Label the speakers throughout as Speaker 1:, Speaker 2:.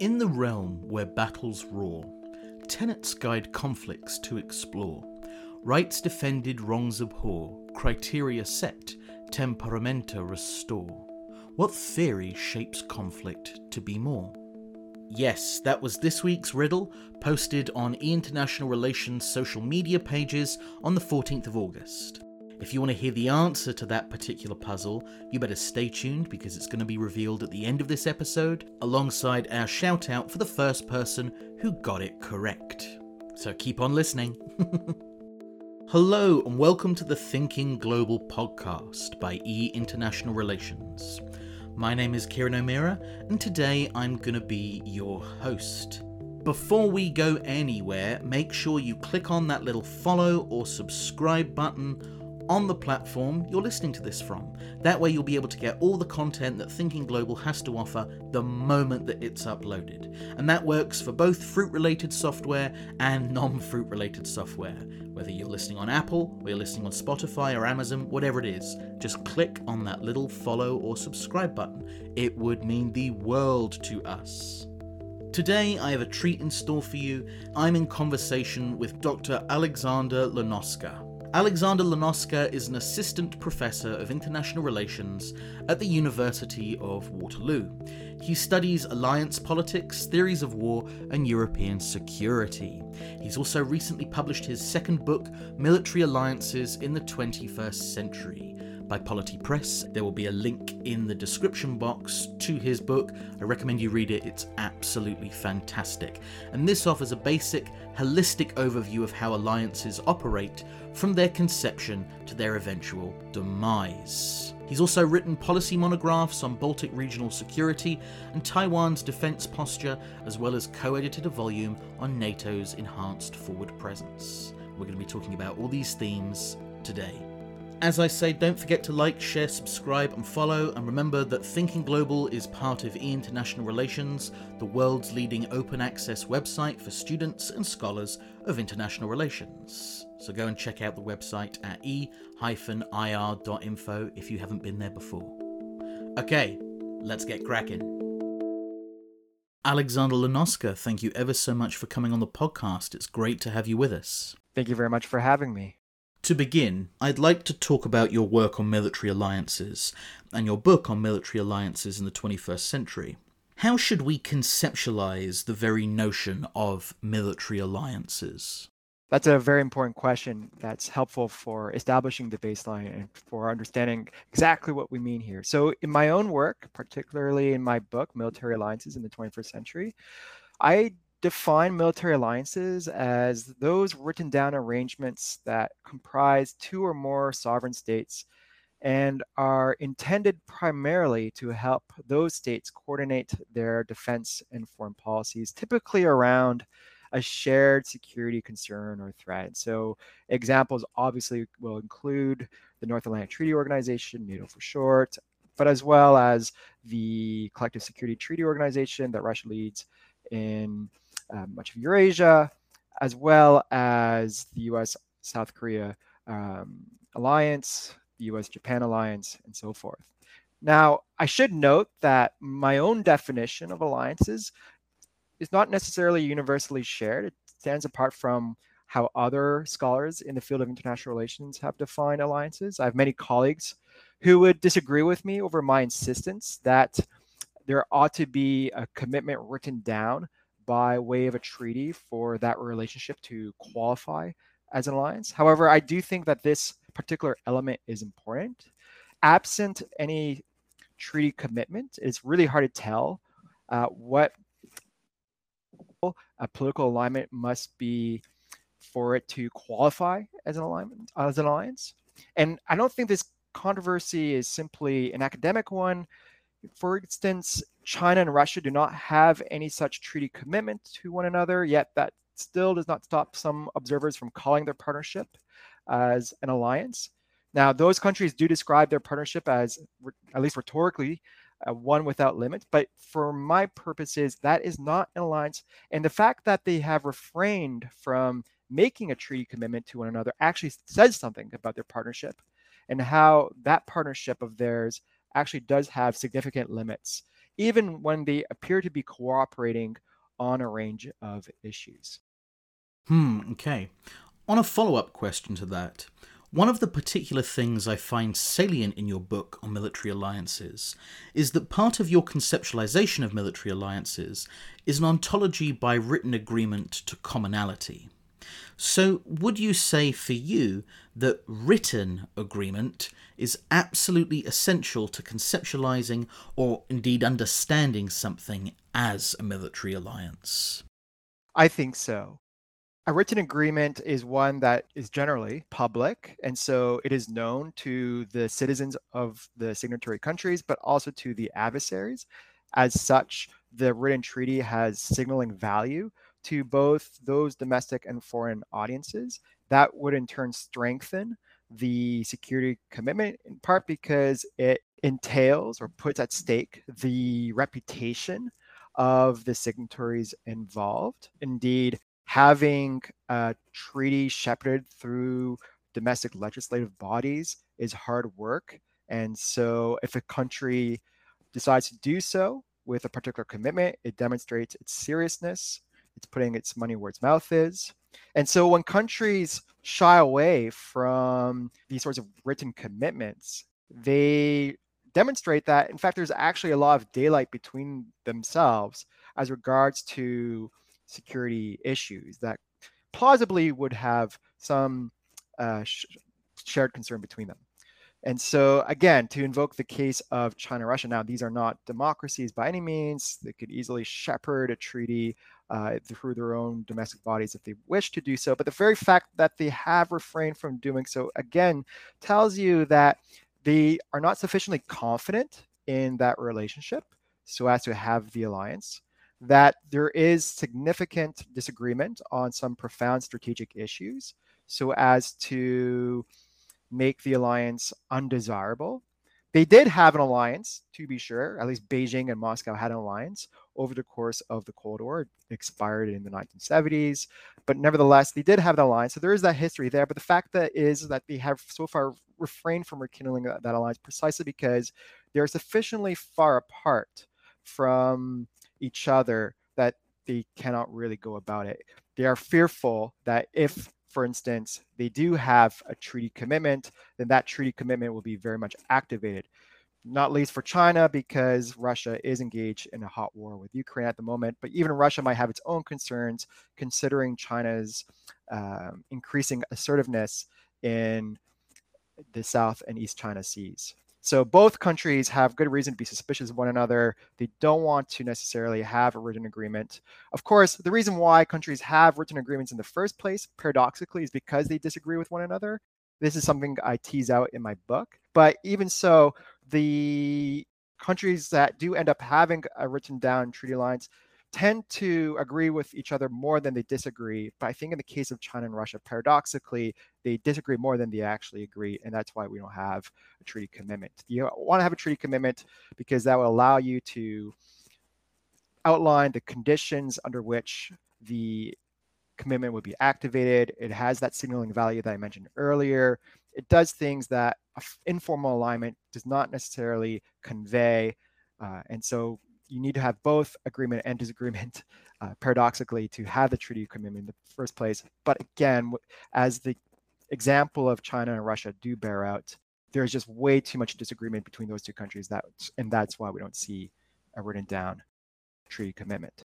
Speaker 1: In the realm where battles roar, tenets guide conflicts to explore. Rights defended, wrongs abhor, criteria set, temperamenta restore. What theory shapes conflict to be more? Yes, that was this week's riddle, posted on E International Relations social media pages on the 14th of August. If you want to hear the answer to that particular puzzle, you better stay tuned because it's going to be revealed at the end of this episode, alongside our shout out for the first person who got it correct. So keep on listening. Hello, and welcome to the Thinking Global podcast by E International Relations. My name is Kieran O'Meara, and today I'm going to be your host. Before we go anywhere, make sure you click on that little follow or subscribe button on the platform you're listening to this from. That way, you'll be able to get all the content that Thinking Global has to offer the moment that it's uploaded. And that works for both fruit related software and non fruit related software. Whether you're listening on Apple, or you're listening on Spotify or Amazon, whatever it is, just click on that little follow or subscribe button. It would mean the world to us. Today, I have a treat in store for you. I'm in conversation with Dr. Alexander Lanoszka. Alexander Lanoszka is an assistant professor of international relations at the University of Waterloo. He studies alliance politics, theories of war, and European security. He's also recently published his second book, Military Alliances in the 21st Century by Polity Press. There will be a link in the description box to his book. I recommend you read it, it's absolutely fantastic. And this offers a basic, holistic overview of how alliances operate from their conception to their eventual demise. He's also written policy monographs on Baltic regional security and Taiwan's defense posture, as well as co edited a volume on NATO's enhanced forward presence. We're going to be talking about all these themes today. As I say, don't forget to like, share, subscribe, and follow. And remember that Thinking Global is part of E International Relations, the world's leading open access website for students and scholars of international relations. So go and check out the website at e-ir.info if you haven't been there before. Okay, let's get cracking. Alexander Lanoszka, thank you ever so much for coming on the podcast. It's great to have you with us.
Speaker 2: Thank you very much for having me.
Speaker 1: To begin, I'd like to talk about your work on military alliances and your book on military alliances in the 21st century. How should we conceptualize the very notion of military alliances?
Speaker 2: That's a very important question that's helpful for establishing the baseline and for understanding exactly what we mean here. So, in my own work, particularly in my book, Military Alliances in the 21st Century, I define military alliances as those written down arrangements that comprise two or more sovereign states and are intended primarily to help those states coordinate their defense and foreign policies, typically around a shared security concern or threat. So, examples obviously will include the North Atlantic Treaty Organization, NATO for short, but as well as the Collective Security Treaty Organization that Russia leads in um, much of Eurasia, as well as the US South Korea um, alliance, the US Japan alliance, and so forth. Now, I should note that my own definition of alliances is not necessarily universally shared. It stands apart from how other scholars in the field of international relations have defined alliances. I have many colleagues who would disagree with me over my insistence that there ought to be a commitment written down by way of a treaty for that relationship to qualify as an alliance. However, I do think that this particular element is important. Absent any treaty commitment, it's really hard to tell uh, what a political alignment must be for it to qualify as an alignment as an alliance. And I don't think this controversy is simply an academic one. For instance, China and Russia do not have any such treaty commitment to one another, yet that still does not stop some observers from calling their partnership as an alliance. Now, those countries do describe their partnership as, at least rhetorically, uh, one without limits. But for my purposes, that is not an alliance. And the fact that they have refrained from making a treaty commitment to one another actually says something about their partnership and how that partnership of theirs actually does have significant limits even when they appear to be cooperating on a range of issues.
Speaker 1: Hmm, okay. On a follow up question to that, one of the particular things I find salient in your book on military alliances is that part of your conceptualization of military alliances is an ontology by written agreement to commonality. So, would you say for you that written agreement is absolutely essential to conceptualizing or indeed understanding something as a military alliance?
Speaker 2: I think so. A written agreement is one that is generally public, and so it is known to the citizens of the signatory countries, but also to the adversaries. As such, the written treaty has signaling value to both those domestic and foreign audiences. That would in turn strengthen the security commitment, in part because it entails or puts at stake the reputation of the signatories involved. Indeed, having a treaty shepherded through domestic legislative bodies is hard work. And so, if a country decides to do so with a particular commitment, it demonstrates its seriousness. It's putting its money where its mouth is. And so, when countries shy away from these sorts of written commitments, they demonstrate that, in fact, there's actually a lot of daylight between themselves as regards to security issues that plausibly would have some uh, sh- shared concern between them. And so, again, to invoke the case of China Russia, now these are not democracies by any means. They could easily shepherd a treaty uh, through their own domestic bodies if they wish to do so. But the very fact that they have refrained from doing so, again, tells you that they are not sufficiently confident in that relationship so as to have the alliance that there is significant disagreement on some profound strategic issues so as to make the alliance undesirable. They did have an alliance, to be sure. At least Beijing and Moscow had an alliance over the course of the Cold War. It expired in the 1970s, but nevertheless, they did have an alliance. So there is that history there. But the fact that is that they have so far refrained from rekindling that, that alliance precisely because they're sufficiently far apart from each other that they cannot really go about it. They are fearful that if, for instance, they do have a treaty commitment, then that treaty commitment will be very much activated. Not least for China, because Russia is engaged in a hot war with Ukraine at the moment. But even Russia might have its own concerns, considering China's um, increasing assertiveness in the South and East China Seas. So both countries have good reason to be suspicious of one another. They don't want to necessarily have a written agreement. Of course, the reason why countries have written agreements in the first place, paradoxically, is because they disagree with one another. This is something I tease out in my book. But even so, the countries that do end up having a written down treaty alliance tend to agree with each other more than they disagree. But I think in the case of China and Russia, paradoxically, they disagree more than they actually agree. And that's why we don't have a treaty commitment. You want to have a treaty commitment because that will allow you to outline the conditions under which the commitment would be activated. It has that signaling value that I mentioned earlier. It does things that informal alignment does not necessarily convey. Uh, and so you need to have both agreement and disagreement, uh, paradoxically, to have the treaty commitment in the first place. But again, as the example of China and Russia do bear out, there's just way too much disagreement between those two countries. That and that's why we don't see a written down treaty commitment.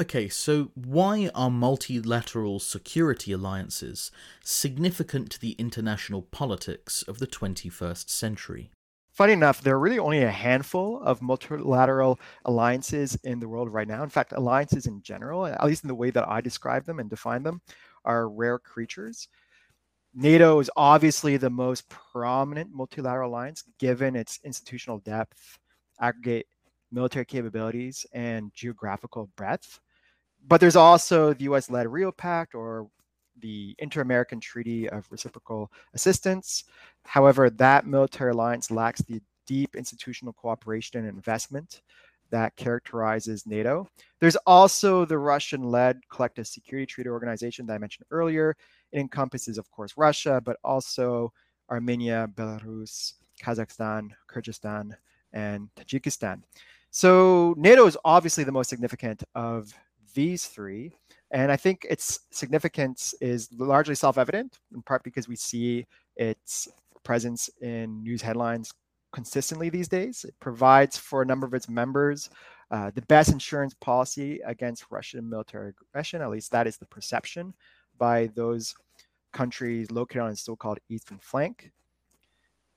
Speaker 1: Okay, so why are multilateral security alliances significant to the international politics of the 21st century?
Speaker 2: Funny enough, there are really only a handful of multilateral alliances in the world right now. In fact, alliances in general, at least in the way that I describe them and define them, are rare creatures. NATO is obviously the most prominent multilateral alliance given its institutional depth, aggregate military capabilities, and geographical breadth. But there's also the US led Rio Pact or the Inter American Treaty of Reciprocal Assistance. However, that military alliance lacks the deep institutional cooperation and investment that characterizes NATO. There's also the Russian led Collective Security Treaty Organization that I mentioned earlier. It encompasses, of course, Russia, but also Armenia, Belarus, Kazakhstan, Kyrgyzstan, and Tajikistan. So NATO is obviously the most significant of these three. And I think its significance is largely self evident, in part because we see its presence in news headlines consistently these days. It provides for a number of its members uh, the best insurance policy against Russian military aggression, at least that is the perception by those countries located on its so called eastern flank.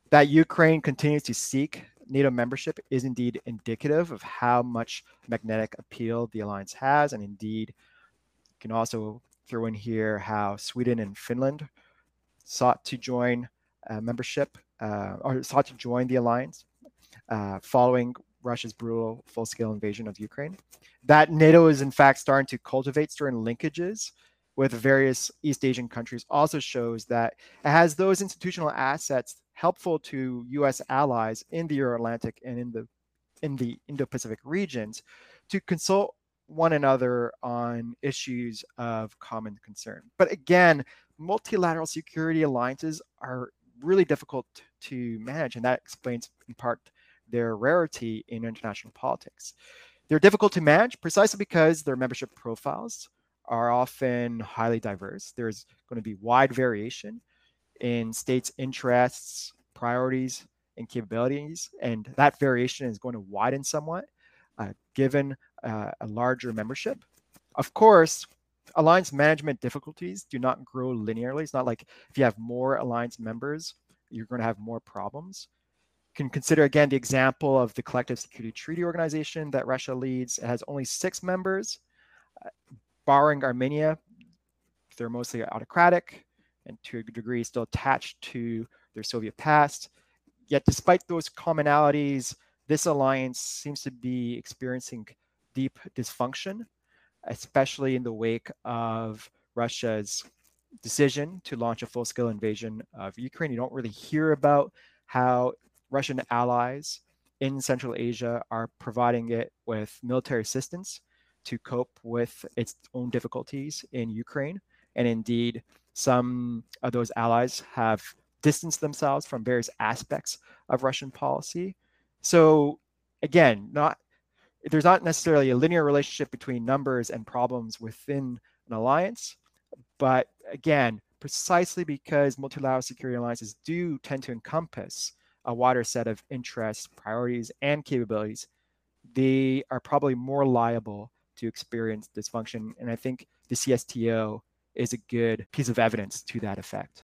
Speaker 2: That Ukraine continues to seek NATO membership is indeed indicative of how much magnetic appeal the alliance has. And indeed, can also throw in here how Sweden and Finland sought to join uh, membership uh, or sought to join the alliance uh, following Russia's brutal full scale invasion of Ukraine. That NATO is, in fact, starting to cultivate certain linkages with various East Asian countries also shows that it has those institutional assets helpful to U.S. allies in the Euro-Atlantic and in the in the Indo-Pacific regions to consult one another on issues of common concern. But again, multilateral security alliances are really difficult to manage, and that explains in part their rarity in international politics. They're difficult to manage precisely because their membership profiles are often highly diverse. There's going to be wide variation in states' interests, priorities, and capabilities, and that variation is going to widen somewhat uh, given uh, a larger membership. Of course, alliance management difficulties do not grow linearly. It's not like if you have more alliance members, you're going to have more problems. You can consider again the example of the Collective Security Treaty Organization that Russia leads. It has only six members, uh, barring Armenia. They're mostly autocratic and to a degree still attached to their Soviet past. Yet, despite those commonalities, this alliance seems to be experiencing deep dysfunction, especially in the wake of Russia's decision to launch a full scale invasion of Ukraine. You don't really hear about how Russian allies in Central Asia are providing it with military assistance to cope with its own difficulties in Ukraine. And indeed, some of those allies have distanced themselves from various aspects of Russian policy. So again, not there's not necessarily a linear relationship between numbers and problems within an alliance, but again, precisely because multilateral security alliances do tend to encompass a wider set of interests, priorities, and capabilities, they are probably more liable to experience dysfunction. And I think the CSTO is a good piece of evidence to that effect.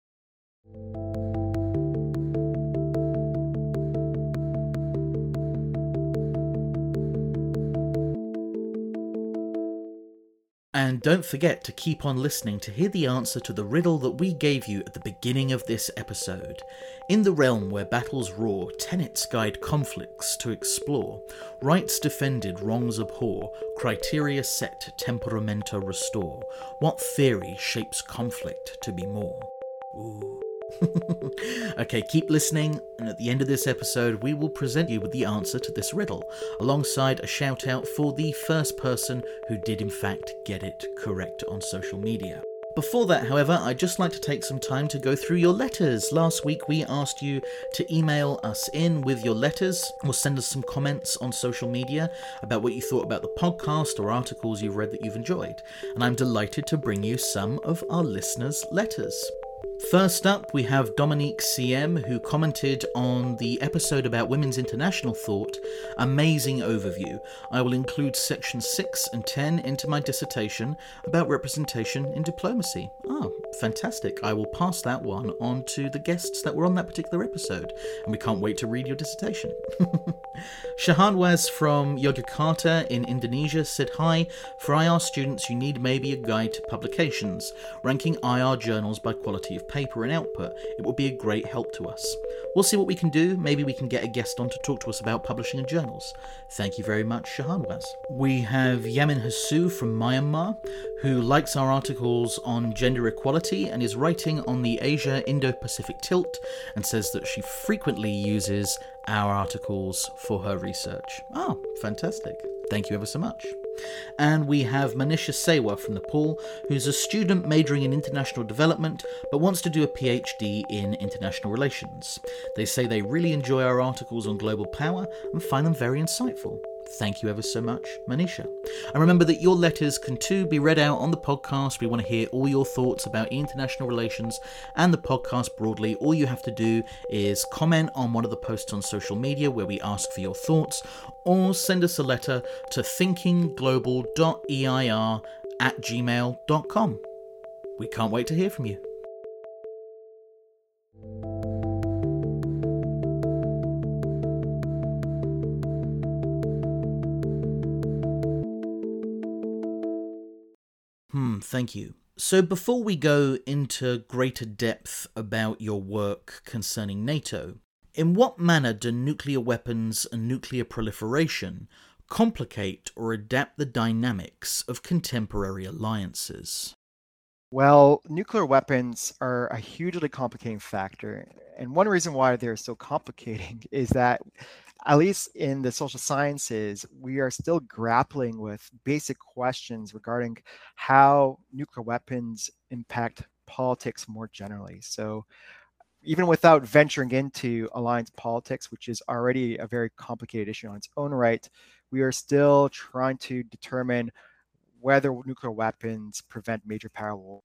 Speaker 1: And don't forget to keep on listening to hear the answer to the riddle that we gave you at the beginning of this episode. In the realm where battles roar, tenets guide conflicts to explore, rights defended, wrongs abhor, criteria set, temperamenta restore. What theory shapes conflict to be more? Ooh. okay, keep listening, and at the end of this episode, we will present you with the answer to this riddle, alongside a shout out for the first person who did, in fact, get it correct on social media. Before that, however, I'd just like to take some time to go through your letters. Last week we asked you to email us in with your letters or send us some comments on social media about what you thought about the podcast or articles you've read that you've enjoyed. And I'm delighted to bring you some of our listeners' letters. First up, we have Dominique CM, who commented on the episode about Women's International Thought. Amazing overview. I will include sections 6 and 10 into my dissertation about representation in diplomacy. Ah, fantastic. I will pass that one on to the guests that were on that particular episode, and we can't wait to read your dissertation. Shahanwaz from Yogyakarta in Indonesia said, Hi, for IR students, you need maybe a guide to publications, ranking IR journals by quality of paper and output, it would be a great help to us. We'll see what we can do. Maybe we can get a guest on to talk to us about publishing in journals. Thank you very much, Shahanwaz. We have Yamin Hasu from Myanmar, who likes our articles on gender equality and is writing on the Asia Indo Pacific tilt and says that she frequently uses our articles for her research. Ah, fantastic. Thank you ever so much. And we have Manisha Sewa from Nepal, who's a student majoring in international development but wants to do a PhD in international relations. They say they really enjoy our articles on global power and find them very insightful. Thank you ever so much, Manisha. And remember that your letters can too be read out on the podcast. We want to hear all your thoughts about international relations and the podcast broadly. All you have to do is comment on one of the posts on social media where we ask for your thoughts, or send us a letter to thinkingglobal.eir at gmail.com. We can't wait to hear from you. Thank you. So, before we go into greater depth about your work concerning NATO, in what manner do nuclear weapons and nuclear proliferation complicate or adapt the dynamics of contemporary alliances?
Speaker 2: Well, nuclear weapons are a hugely complicating factor. And one reason why they're so complicating is that at least in the social sciences, we are still grappling with basic questions regarding how nuclear weapons impact politics more generally. So, even without venturing into alliance politics, which is already a very complicated issue on its own right, we are still trying to determine whether nuclear weapons prevent major power wars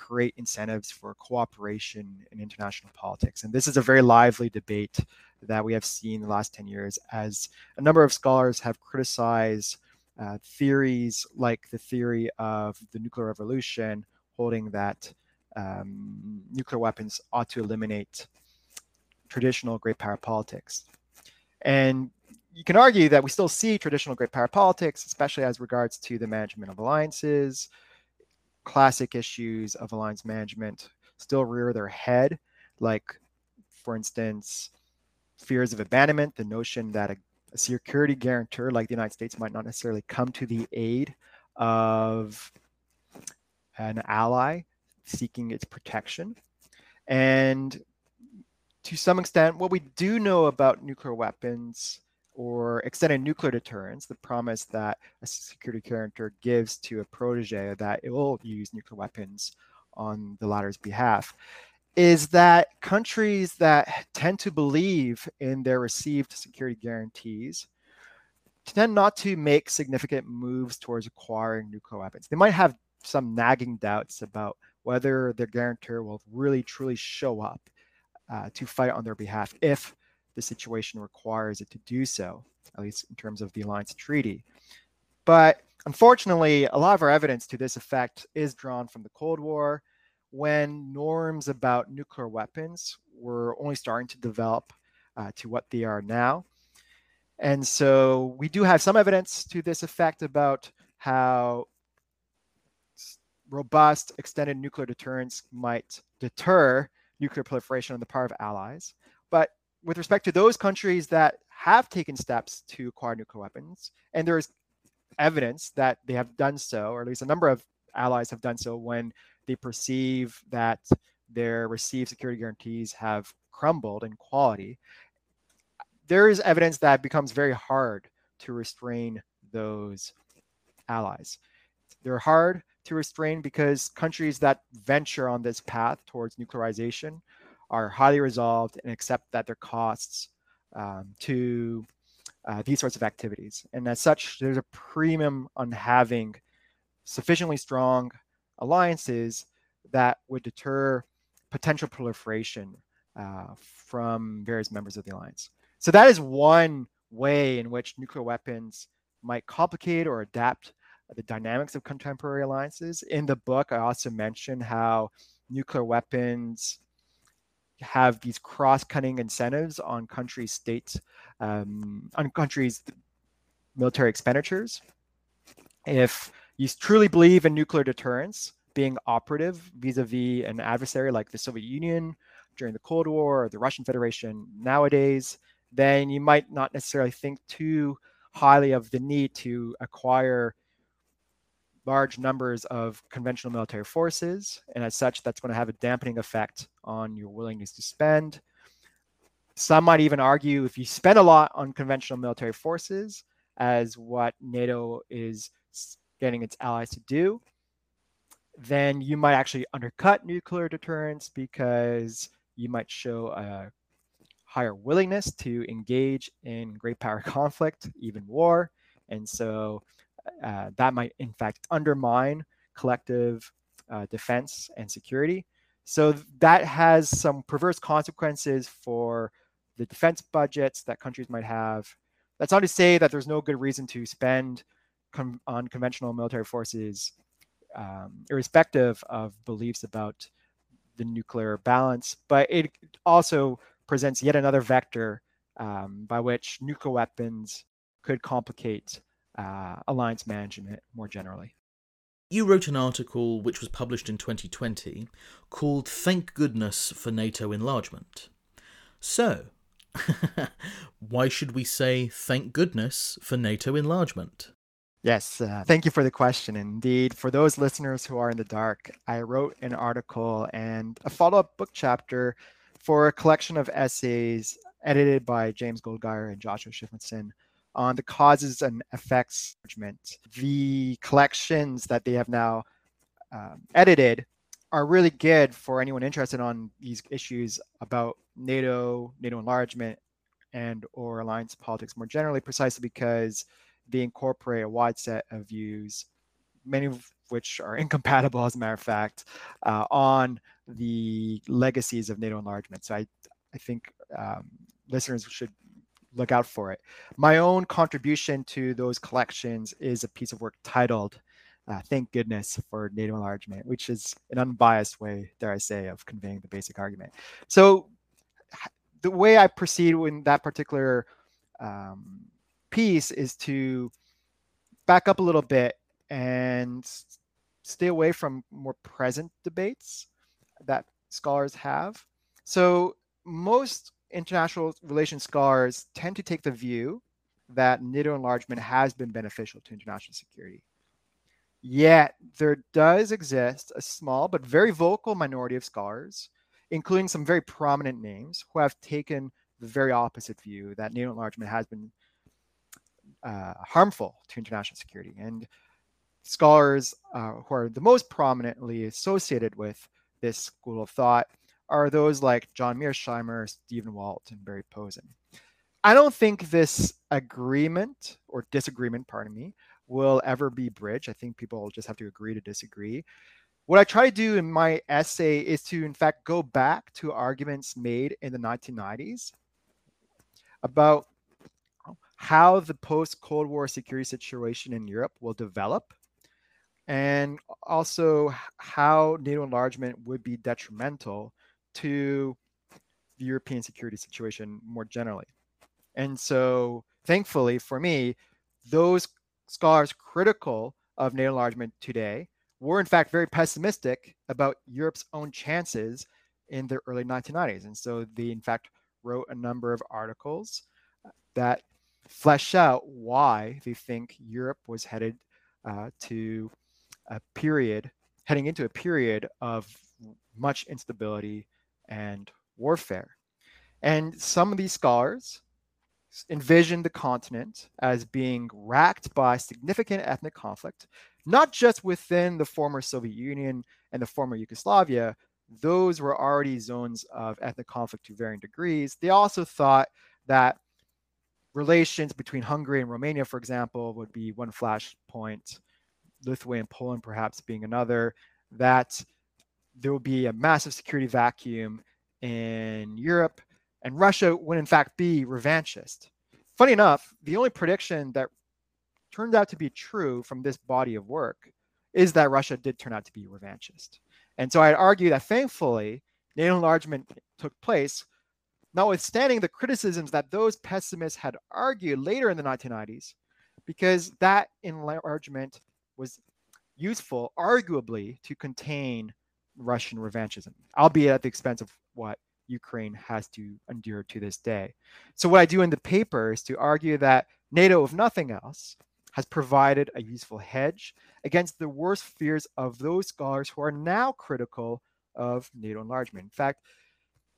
Speaker 2: create incentives for cooperation in international politics. And this is a very lively debate that we have seen the last 10 years as a number of scholars have criticized uh, theories like the theory of the nuclear revolution, holding that um, nuclear weapons ought to eliminate traditional great power politics. And you can argue that we still see traditional great power politics, especially as regards to the management of alliances. Classic issues of alliance management still rear their head, like, for instance, fears of abandonment, the notion that a, a security guarantor like the United States might not necessarily come to the aid of an ally seeking its protection. And to some extent, what we do know about nuclear weapons or extended nuclear deterrence, the promise that a security guarantor gives to a protege that it will use nuclear weapons on the latter's behalf, is that countries that tend to believe in their received security guarantees tend not to make significant moves towards acquiring nuclear weapons. They might have some nagging doubts about whether their guarantor will really truly show up uh, to fight on their behalf if the situation requires it to do so, at least in terms of the alliance treaty. But unfortunately, a lot of our evidence to this effect is drawn from the Cold War when norms about nuclear weapons were only starting to develop uh, to what they are now. And so we do have some evidence to this effect about how robust extended nuclear deterrence might deter nuclear proliferation on the part of allies. But with respect to those countries that have taken steps to acquire nuclear weapons, and there is evidence that they have done so, or at least a number of allies have done so when they perceive that their received security guarantees have crumbled in quality, there is evidence that becomes very hard to restrain those allies. They're hard to restrain because countries that venture on this path towards nuclearization are highly resolved and accept that their costs um, to uh, these sorts of activities. And as such, there's a premium on having sufficiently strong alliances that would deter potential proliferation uh, from various members of the alliance. So that is one way in which nuclear weapons might complicate or adapt the dynamics of contemporary alliances. In the book, I also mention how nuclear weapons have these cross-cutting incentives on country states, um, on countries' military expenditures. If you truly believe in nuclear deterrence, being operative vis-a-vis an adversary like the Soviet Union during the Cold War or the Russian Federation nowadays, then you might not necessarily think too highly of the need to acquire large numbers of conventional military forces. And as such, that's going to have a dampening effect on your willingness to spend. Some might even argue if you spend a lot on conventional military forces, as what NATO is getting its allies to do, then you might actually undercut nuclear deterrence because you might show a higher willingness to engage in great power conflict, even war. And so uh, that might, in fact, undermine collective uh, defense and security. So that has some perverse consequences for the defense budgets that countries might have. That's not to say that there's no good reason to spend com- on conventional military forces, um, irrespective of beliefs about the nuclear balance, but it also presents yet another vector um, by which nuclear weapons could complicate uh, alliance management more generally.
Speaker 1: You wrote an article which was published in 2020 called Thank Goodness for NATO Enlargement. So, why should we say thank goodness for NATO enlargement?
Speaker 2: Yes, uh, thank you for the question. Indeed, for those listeners who are in the dark, I wrote an article and a follow up book chapter for a collection of essays edited by James Goldgeier and Joshua Shifrinson on the causes and effects management. The collections that they have now um, edited are really good for anyone interested on these issues about NATO, NATO enlargement, and or alliance politics more generally, precisely because they incorporate a wide set of views, many of which are incompatible, as a matter of fact, uh, on the legacies of NATO enlargement. So I, I think um, listeners should look out for it. My own contribution to those collections is a piece of work titled uh, Thank Goodness for NATO Enlargement, which is an unbiased way, dare I say, of conveying the basic argument. So the way I proceed in that particular um, piece is to back up a little bit and stay away from more present debates that scholars have. So most international relations scholars tend to take the view that NATO enlargement has been beneficial to international security. Yet there does exist a small but very vocal minority of scholars, including some very prominent names, who have taken the very opposite view that NATO enlargement has been uh, harmful to international security. And scholars uh, who are the most prominently associated with this school of thought are those like John Mearsheimer, Stephen Walt, and Barry Posen. I don't think this agreement or disagreement, pardon me, will ever be bridged. I think people just have to agree to disagree. What I try to do in my essay is to, in fact, go back to arguments made in the 1990s about how the post Cold War security situation in Europe will develop and also how NATO enlargement would be detrimental to the European security situation more generally. And so, thankfully for me, those scholars critical of NATO enlargement today were, in fact, very pessimistic about Europe's own chances in the early 1990s. And so, they, in fact, wrote a number of articles that flesh out why they think Europe was headed uh, to a period, heading into a period of much instability and warfare. And some of these scholars envision the continent as being racked by significant ethnic conflict, not just within the former Soviet Union and the former Yugoslavia. Those were already zones of ethnic conflict to varying degrees. They also thought that relations between Hungary and Romania, for example, would be one flashpoint, Lithuania and Poland perhaps being another, that there will be a massive security vacuum in Europe, and Russia would in fact be revanchist. Funny enough, the only prediction that turned out to be true from this body of work is that Russia did turn out to be revanchist. And so I'd argue that thankfully, NATO enlargement took place, notwithstanding the criticisms that those pessimists had argued later in the 1990s, because that enlargement was useful, arguably, to contain Russian revanchism, albeit at the expense of what Ukraine has to endure to this day. So, what I do in the paper is to argue that NATO, if nothing else, has provided a useful hedge against the worst fears of those scholars who are now critical of NATO enlargement. In fact,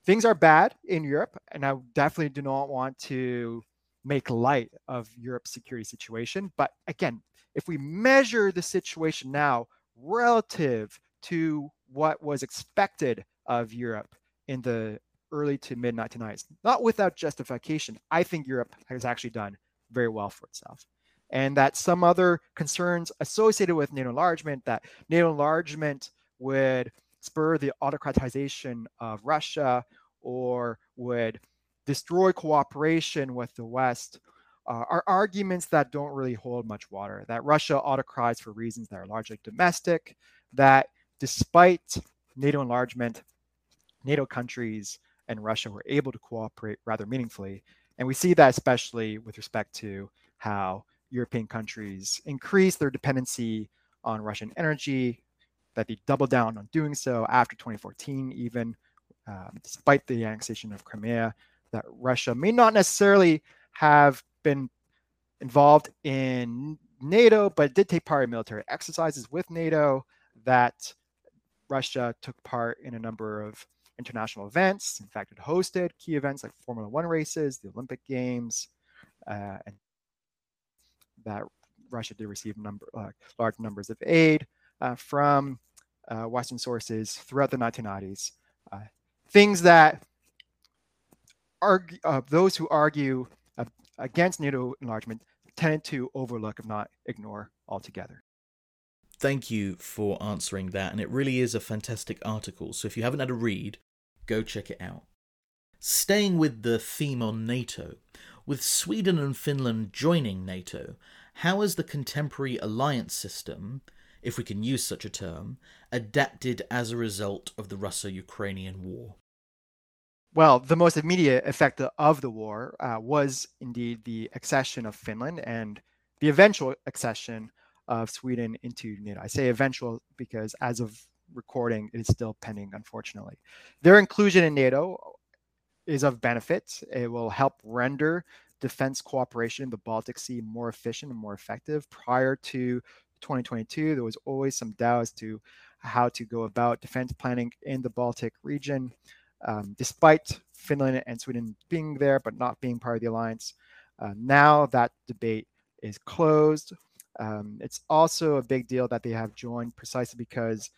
Speaker 2: things are bad in Europe, and I definitely do not want to make light of Europe's security situation. But again, if we measure the situation now relative to what was expected of Europe in the early to mid 1990s. Not without justification. I think Europe has actually done very well for itself. And that some other concerns associated with NATO enlargement, that NATO enlargement would spur the autocratization of Russia or would destroy cooperation with the West uh, are arguments that don't really hold much water. That Russia autocrats for reasons that are largely domestic, that despite NATO enlargement, NATO countries and Russia were able to cooperate rather meaningfully. And we see that especially with respect to how European countries increase their dependency on Russian energy, that they double down on doing so after 2014, even um, despite the annexation of Crimea, that Russia may not necessarily have been involved in NATO, but did take part in military exercises with NATO, that Russia took part in a number of international events. In fact, it hosted key events like Formula One races, the Olympic Games, uh, and that Russia did receive number, uh, large numbers of aid uh, from uh, Western sources throughout the 1990s. Uh, things that argue, uh, those who argue against NATO enlargement tend to overlook, if not ignore altogether.
Speaker 1: Thank you for answering that, and it really is a fantastic article. So if you haven't had a read, go check it out. Staying with the theme on NATO, with Sweden and Finland joining NATO, how has the contemporary alliance system, if we can use such a term, adapted as a result of the Russo Ukrainian war?
Speaker 2: Well, the most immediate effect of the war uh, was indeed the accession of Finland and the eventual accession of Sweden into NATO. I say eventual because as of recording, it is still pending, unfortunately. Their inclusion in NATO is of benefit. It will help render defense cooperation in the Baltic Sea more efficient and more effective. Prior to 2022, there was always some doubt as to how to go about defense planning in the Baltic region um, despite Finland and Sweden being there but not being part of the alliance. Uh, now that debate is closed. Um, it's also a big deal that they have joined precisely because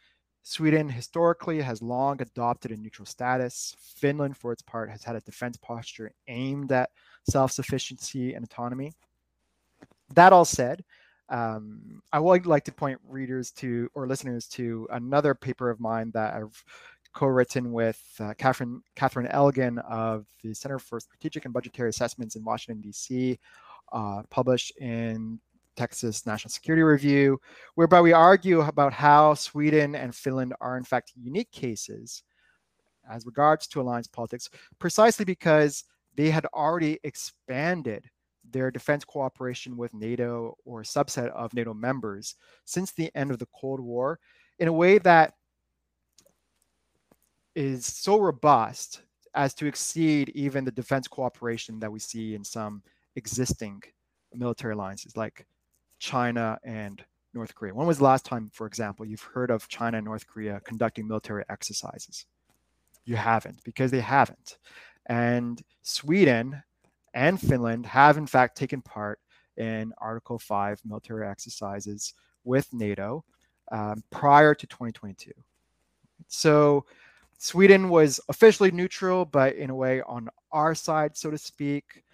Speaker 2: Sweden historically has long adopted a neutral status. Finland, for its part, has had a defense posture aimed at self sufficiency and autonomy. That all said, um, I would like to point readers to or listeners to another paper of mine that I've co-written with uh, Katherine, Katherine Elgin of the Center for Strategic and Budgetary Assessments in Washington, D.C., uh, published in Texas National Security Review, whereby we argue about how Sweden and Finland are in fact unique cases as regards to alliance politics, precisely because they had already expanded their defense cooperation with NATO or a subset of NATO members since the end of the Cold War in a way that is so robust as to exceed even the defense cooperation that we see in some existing military alliances like China and North Korea. When was the last time, for example, you've heard of China and North Korea conducting military exercises? You haven't, because they haven't. And Sweden and Finland have, in fact, taken part in Article 5 military exercises with NATO um, prior to 2022. So Sweden was officially neutral, but in a way on our side, so to speak.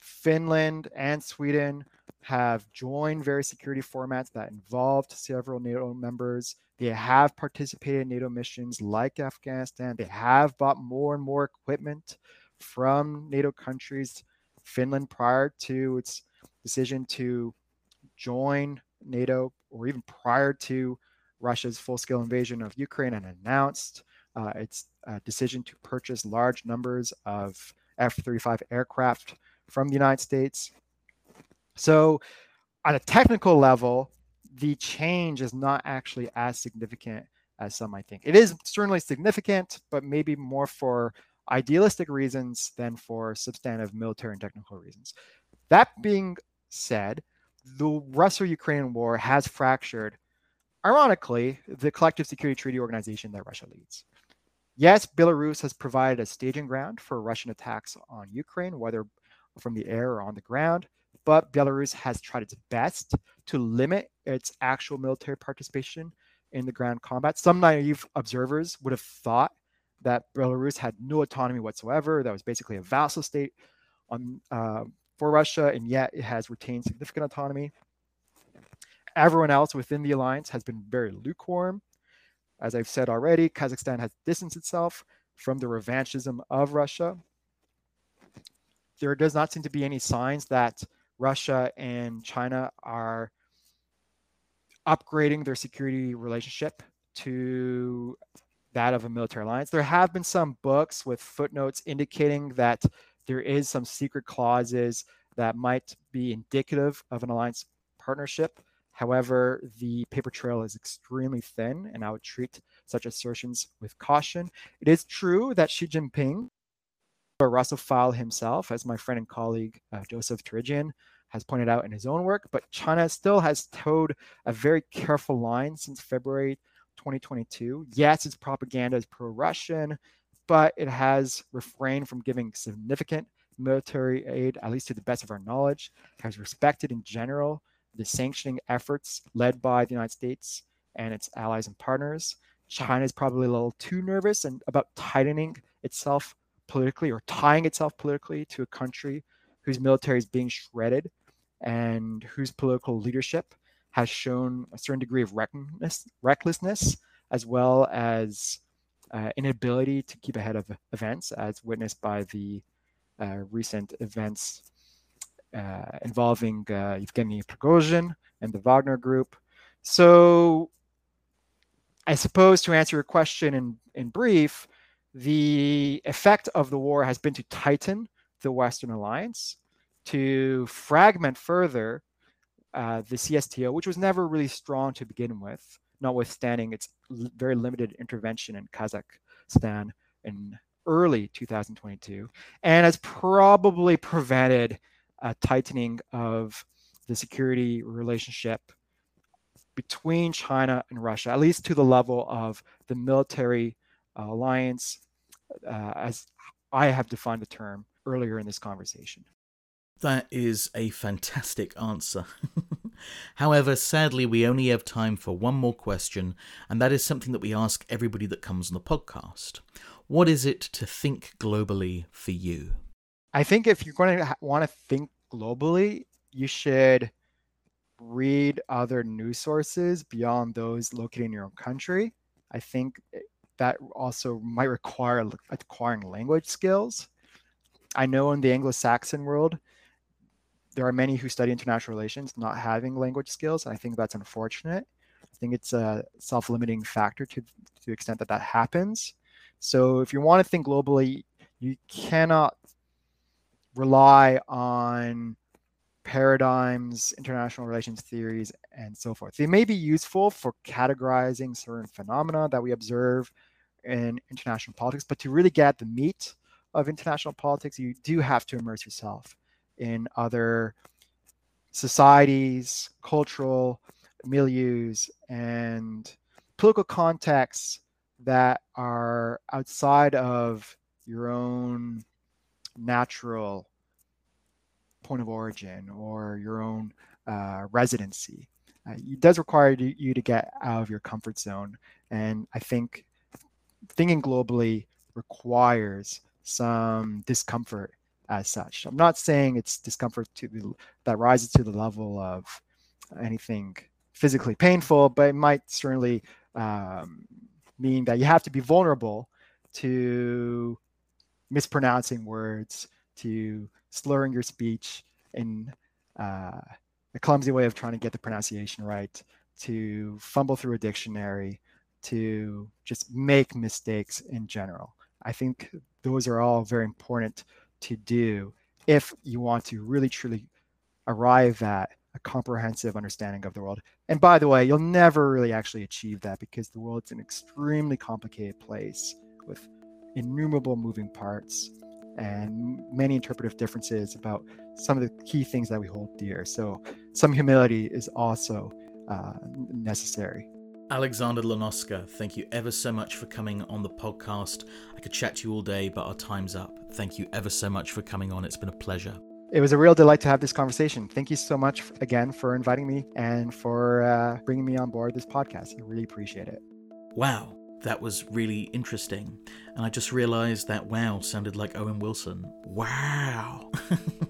Speaker 2: Finland and Sweden have joined various security formats that involved several NATO members. They have participated in NATO missions like Afghanistan. They have bought more and more equipment from NATO countries. Finland, prior to its decision to join NATO, or even prior to Russia's full scale invasion of Ukraine, and announced uh, its uh, decision to purchase large numbers of F 35 aircraft from the United States. So, on a technical level, the change is not actually as significant as some might think. It is certainly significant, but maybe more for idealistic reasons than for substantive military and technical reasons. That being said, the Russo Ukrainian war has fractured, ironically, the collective security treaty organization that Russia leads. Yes, Belarus has provided a staging ground for Russian attacks on Ukraine, whether from the air or on the ground, but Belarus has tried its best to limit its actual military participation in the ground combat. Some naive observers would have thought that Belarus had no autonomy whatsoever, that was basically a vassal state on, uh, for Russia, and yet it has retained significant autonomy. Everyone else within the alliance has been very lukewarm. As I've said already, Kazakhstan has distanced itself from the revanchism of Russia. There does not seem to be any signs that Russia and China are upgrading their security relationship to that of a military alliance. There have been some books with footnotes indicating that there is some secret clauses that might be indicative of an alliance partnership. However, the paper trail is extremely thin, and I would treat such assertions with caution. It is true that Xi Jinping, a Russophile himself, as my friend and colleague uh, Joseph Torigian has pointed out in his own work, but China still has towed a very careful line since February 2022. Yes, its propaganda is pro Russian, but it has refrained from giving significant military aid, at least to the best of our knowledge, has respected in general the sanctioning efforts led by the United States and its allies and partners. China is probably a little too nervous and about tightening itself politically or tying itself politically to a country whose military is being shredded and whose political leadership has shown a certain degree of recklessness as well as uh, inability to keep ahead of events, as witnessed by the uh, recent events uh, involving uh, Evgeny Prigozhin and the Wagner Group. So, I suppose to answer your question in, in brief, the effect of the war has been to tighten the Western alliance, to fragment further uh, the CSTO, which was never really strong to begin with, notwithstanding its l- very limited intervention in Kazakhstan in early 2022, and has probably prevented a tightening of the security relationship between China and Russia, at least to the level of the military alliance, uh, as I have defined the term earlier in this conversation.
Speaker 1: That is a fantastic answer. However, sadly, we only have time for one more question, and that is something that we ask everybody that comes on the podcast. What is it to think globally for you?
Speaker 2: I think if you're going to want to think globally, you should read other news sources beyond those located in your own country. I think that also might require acquiring language skills. I know in the Anglo Saxon world, there are many who study international relations not having language skills. And I think that's unfortunate. I think it's a self-limiting factor to, to the extent that that happens. So if you want to think globally, you cannot rely on paradigms, international relations theories, and so forth. They may be useful for categorizing certain phenomena that we observe in international politics, but to really get the meat of international politics, you do have to immerse yourself in other societies, cultural milieus, and political contexts that are outside of your own natural point of origin or your own uh, residency. Uh, it does require you to get out of your comfort zone. And I think thinking globally requires some discomfort as such. I'm not saying it's discomfort to the, that rises to the level of anything physically painful, but it might certainly um, mean that you have to be vulnerable to mispronouncing words, to slurring your speech in uh, a clumsy way of trying to get the pronunciation right, to fumble through a dictionary, to just make mistakes in general. I think those are all very important to do if you want to really truly arrive at a comprehensive understanding of the world. And by the way, you'll never really actually achieve that because the world's an extremely complicated place with innumerable moving parts and many interpretive differences about some of the key things that we hold dear. So, some humility is also uh, necessary.
Speaker 1: Alexander Lanoszka, thank you ever so much for coming on the podcast. I could chat to you all day, but our time's up. Thank you ever so much for coming on. It's been a pleasure.
Speaker 2: It was a real delight to have this conversation. Thank you so much again for inviting me and for uh, bringing me on board this podcast. I really appreciate it.
Speaker 1: Wow. that was really interesting. And I just realized that wow sounded like Owen Wilson. Wow.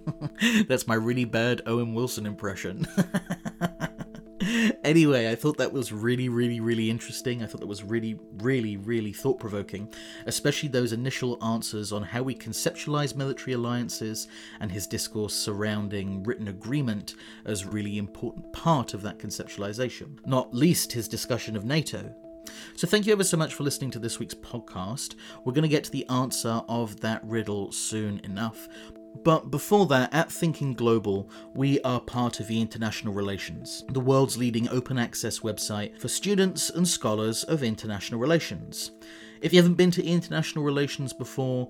Speaker 1: That's my really bad Owen Wilson impression. anyway, I thought that was really, really, really interesting. I thought that was really, really, really thought provoking, especially those initial answers on how we conceptualize military alliances and his discourse surrounding written agreement as really important part of that conceptualization. Not least his discussion of NATO, so, thank you ever so much for listening to this week's podcast. We're going to get to the answer of that riddle soon enough. But before that, at Thinking Global, we are part of the International Relations, the world's leading open access website for students and scholars of international relations. If you haven't been to international relations before,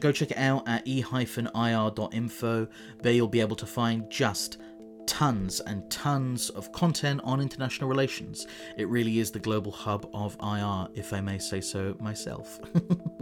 Speaker 1: go check it out at e-ir.info. There you'll be able to find just tons and tons of content on international relations. It really is the global hub of IR, if I may say so myself.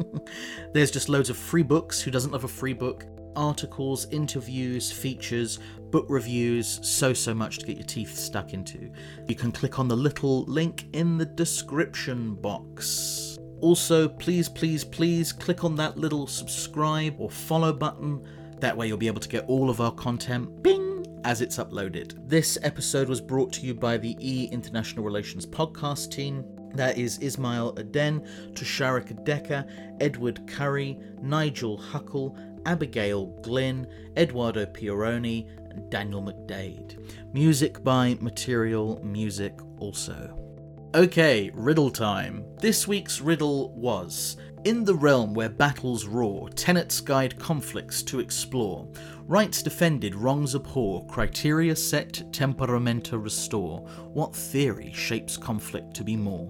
Speaker 1: There's just loads of free books. Who doesn't love a free book? Articles, interviews, features, book reviews, so, so much to get your teeth stuck into. You can click on the little link in the description box. Also, please, please, please click on that little subscribe or follow button. That way, you'll be able to get all of our content. Bing! as it's uploaded. This episode was brought to you by the E International Relations podcast team. That is Ismail Aden, Tushara Kadeka, Edward Curry, Nigel Huckle, Abigail Glynn, Eduardo Pioroni, and Daniel McDade. Music by Material Music also. Okay, riddle time. This week's riddle was In the realm where battles roar, tenets guide conflicts to explore. Rights defended, wrongs abhor, criteria set, temperamenta restore. What theory shapes conflict to be more?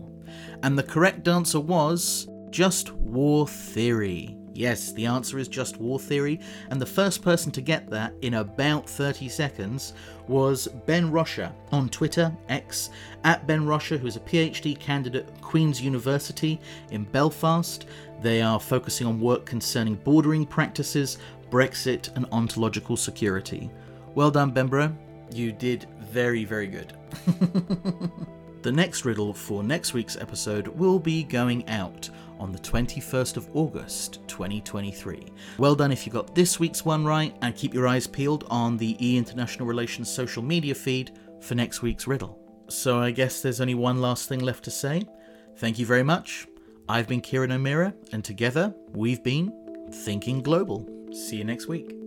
Speaker 1: And the correct answer was just war theory. Yes, the answer is just war theory, and the first person to get that in about 30 seconds was Ben Roscher on Twitter, X, at Ben Roscher, who is a PhD candidate at Queen's University in Belfast. They are focusing on work concerning bordering practices, Brexit, and ontological security. Well done, Benbro. You did very, very good. the next riddle for next week's episode will be going out on the 21st of August 2023. Well done if you got this week's one right, and keep your eyes peeled on the E International Relations social media feed for next week's riddle. So I guess there's only one last thing left to say. Thank you very much. I've been Kieran O'Meara, and together we've been Thinking Global. See you next week.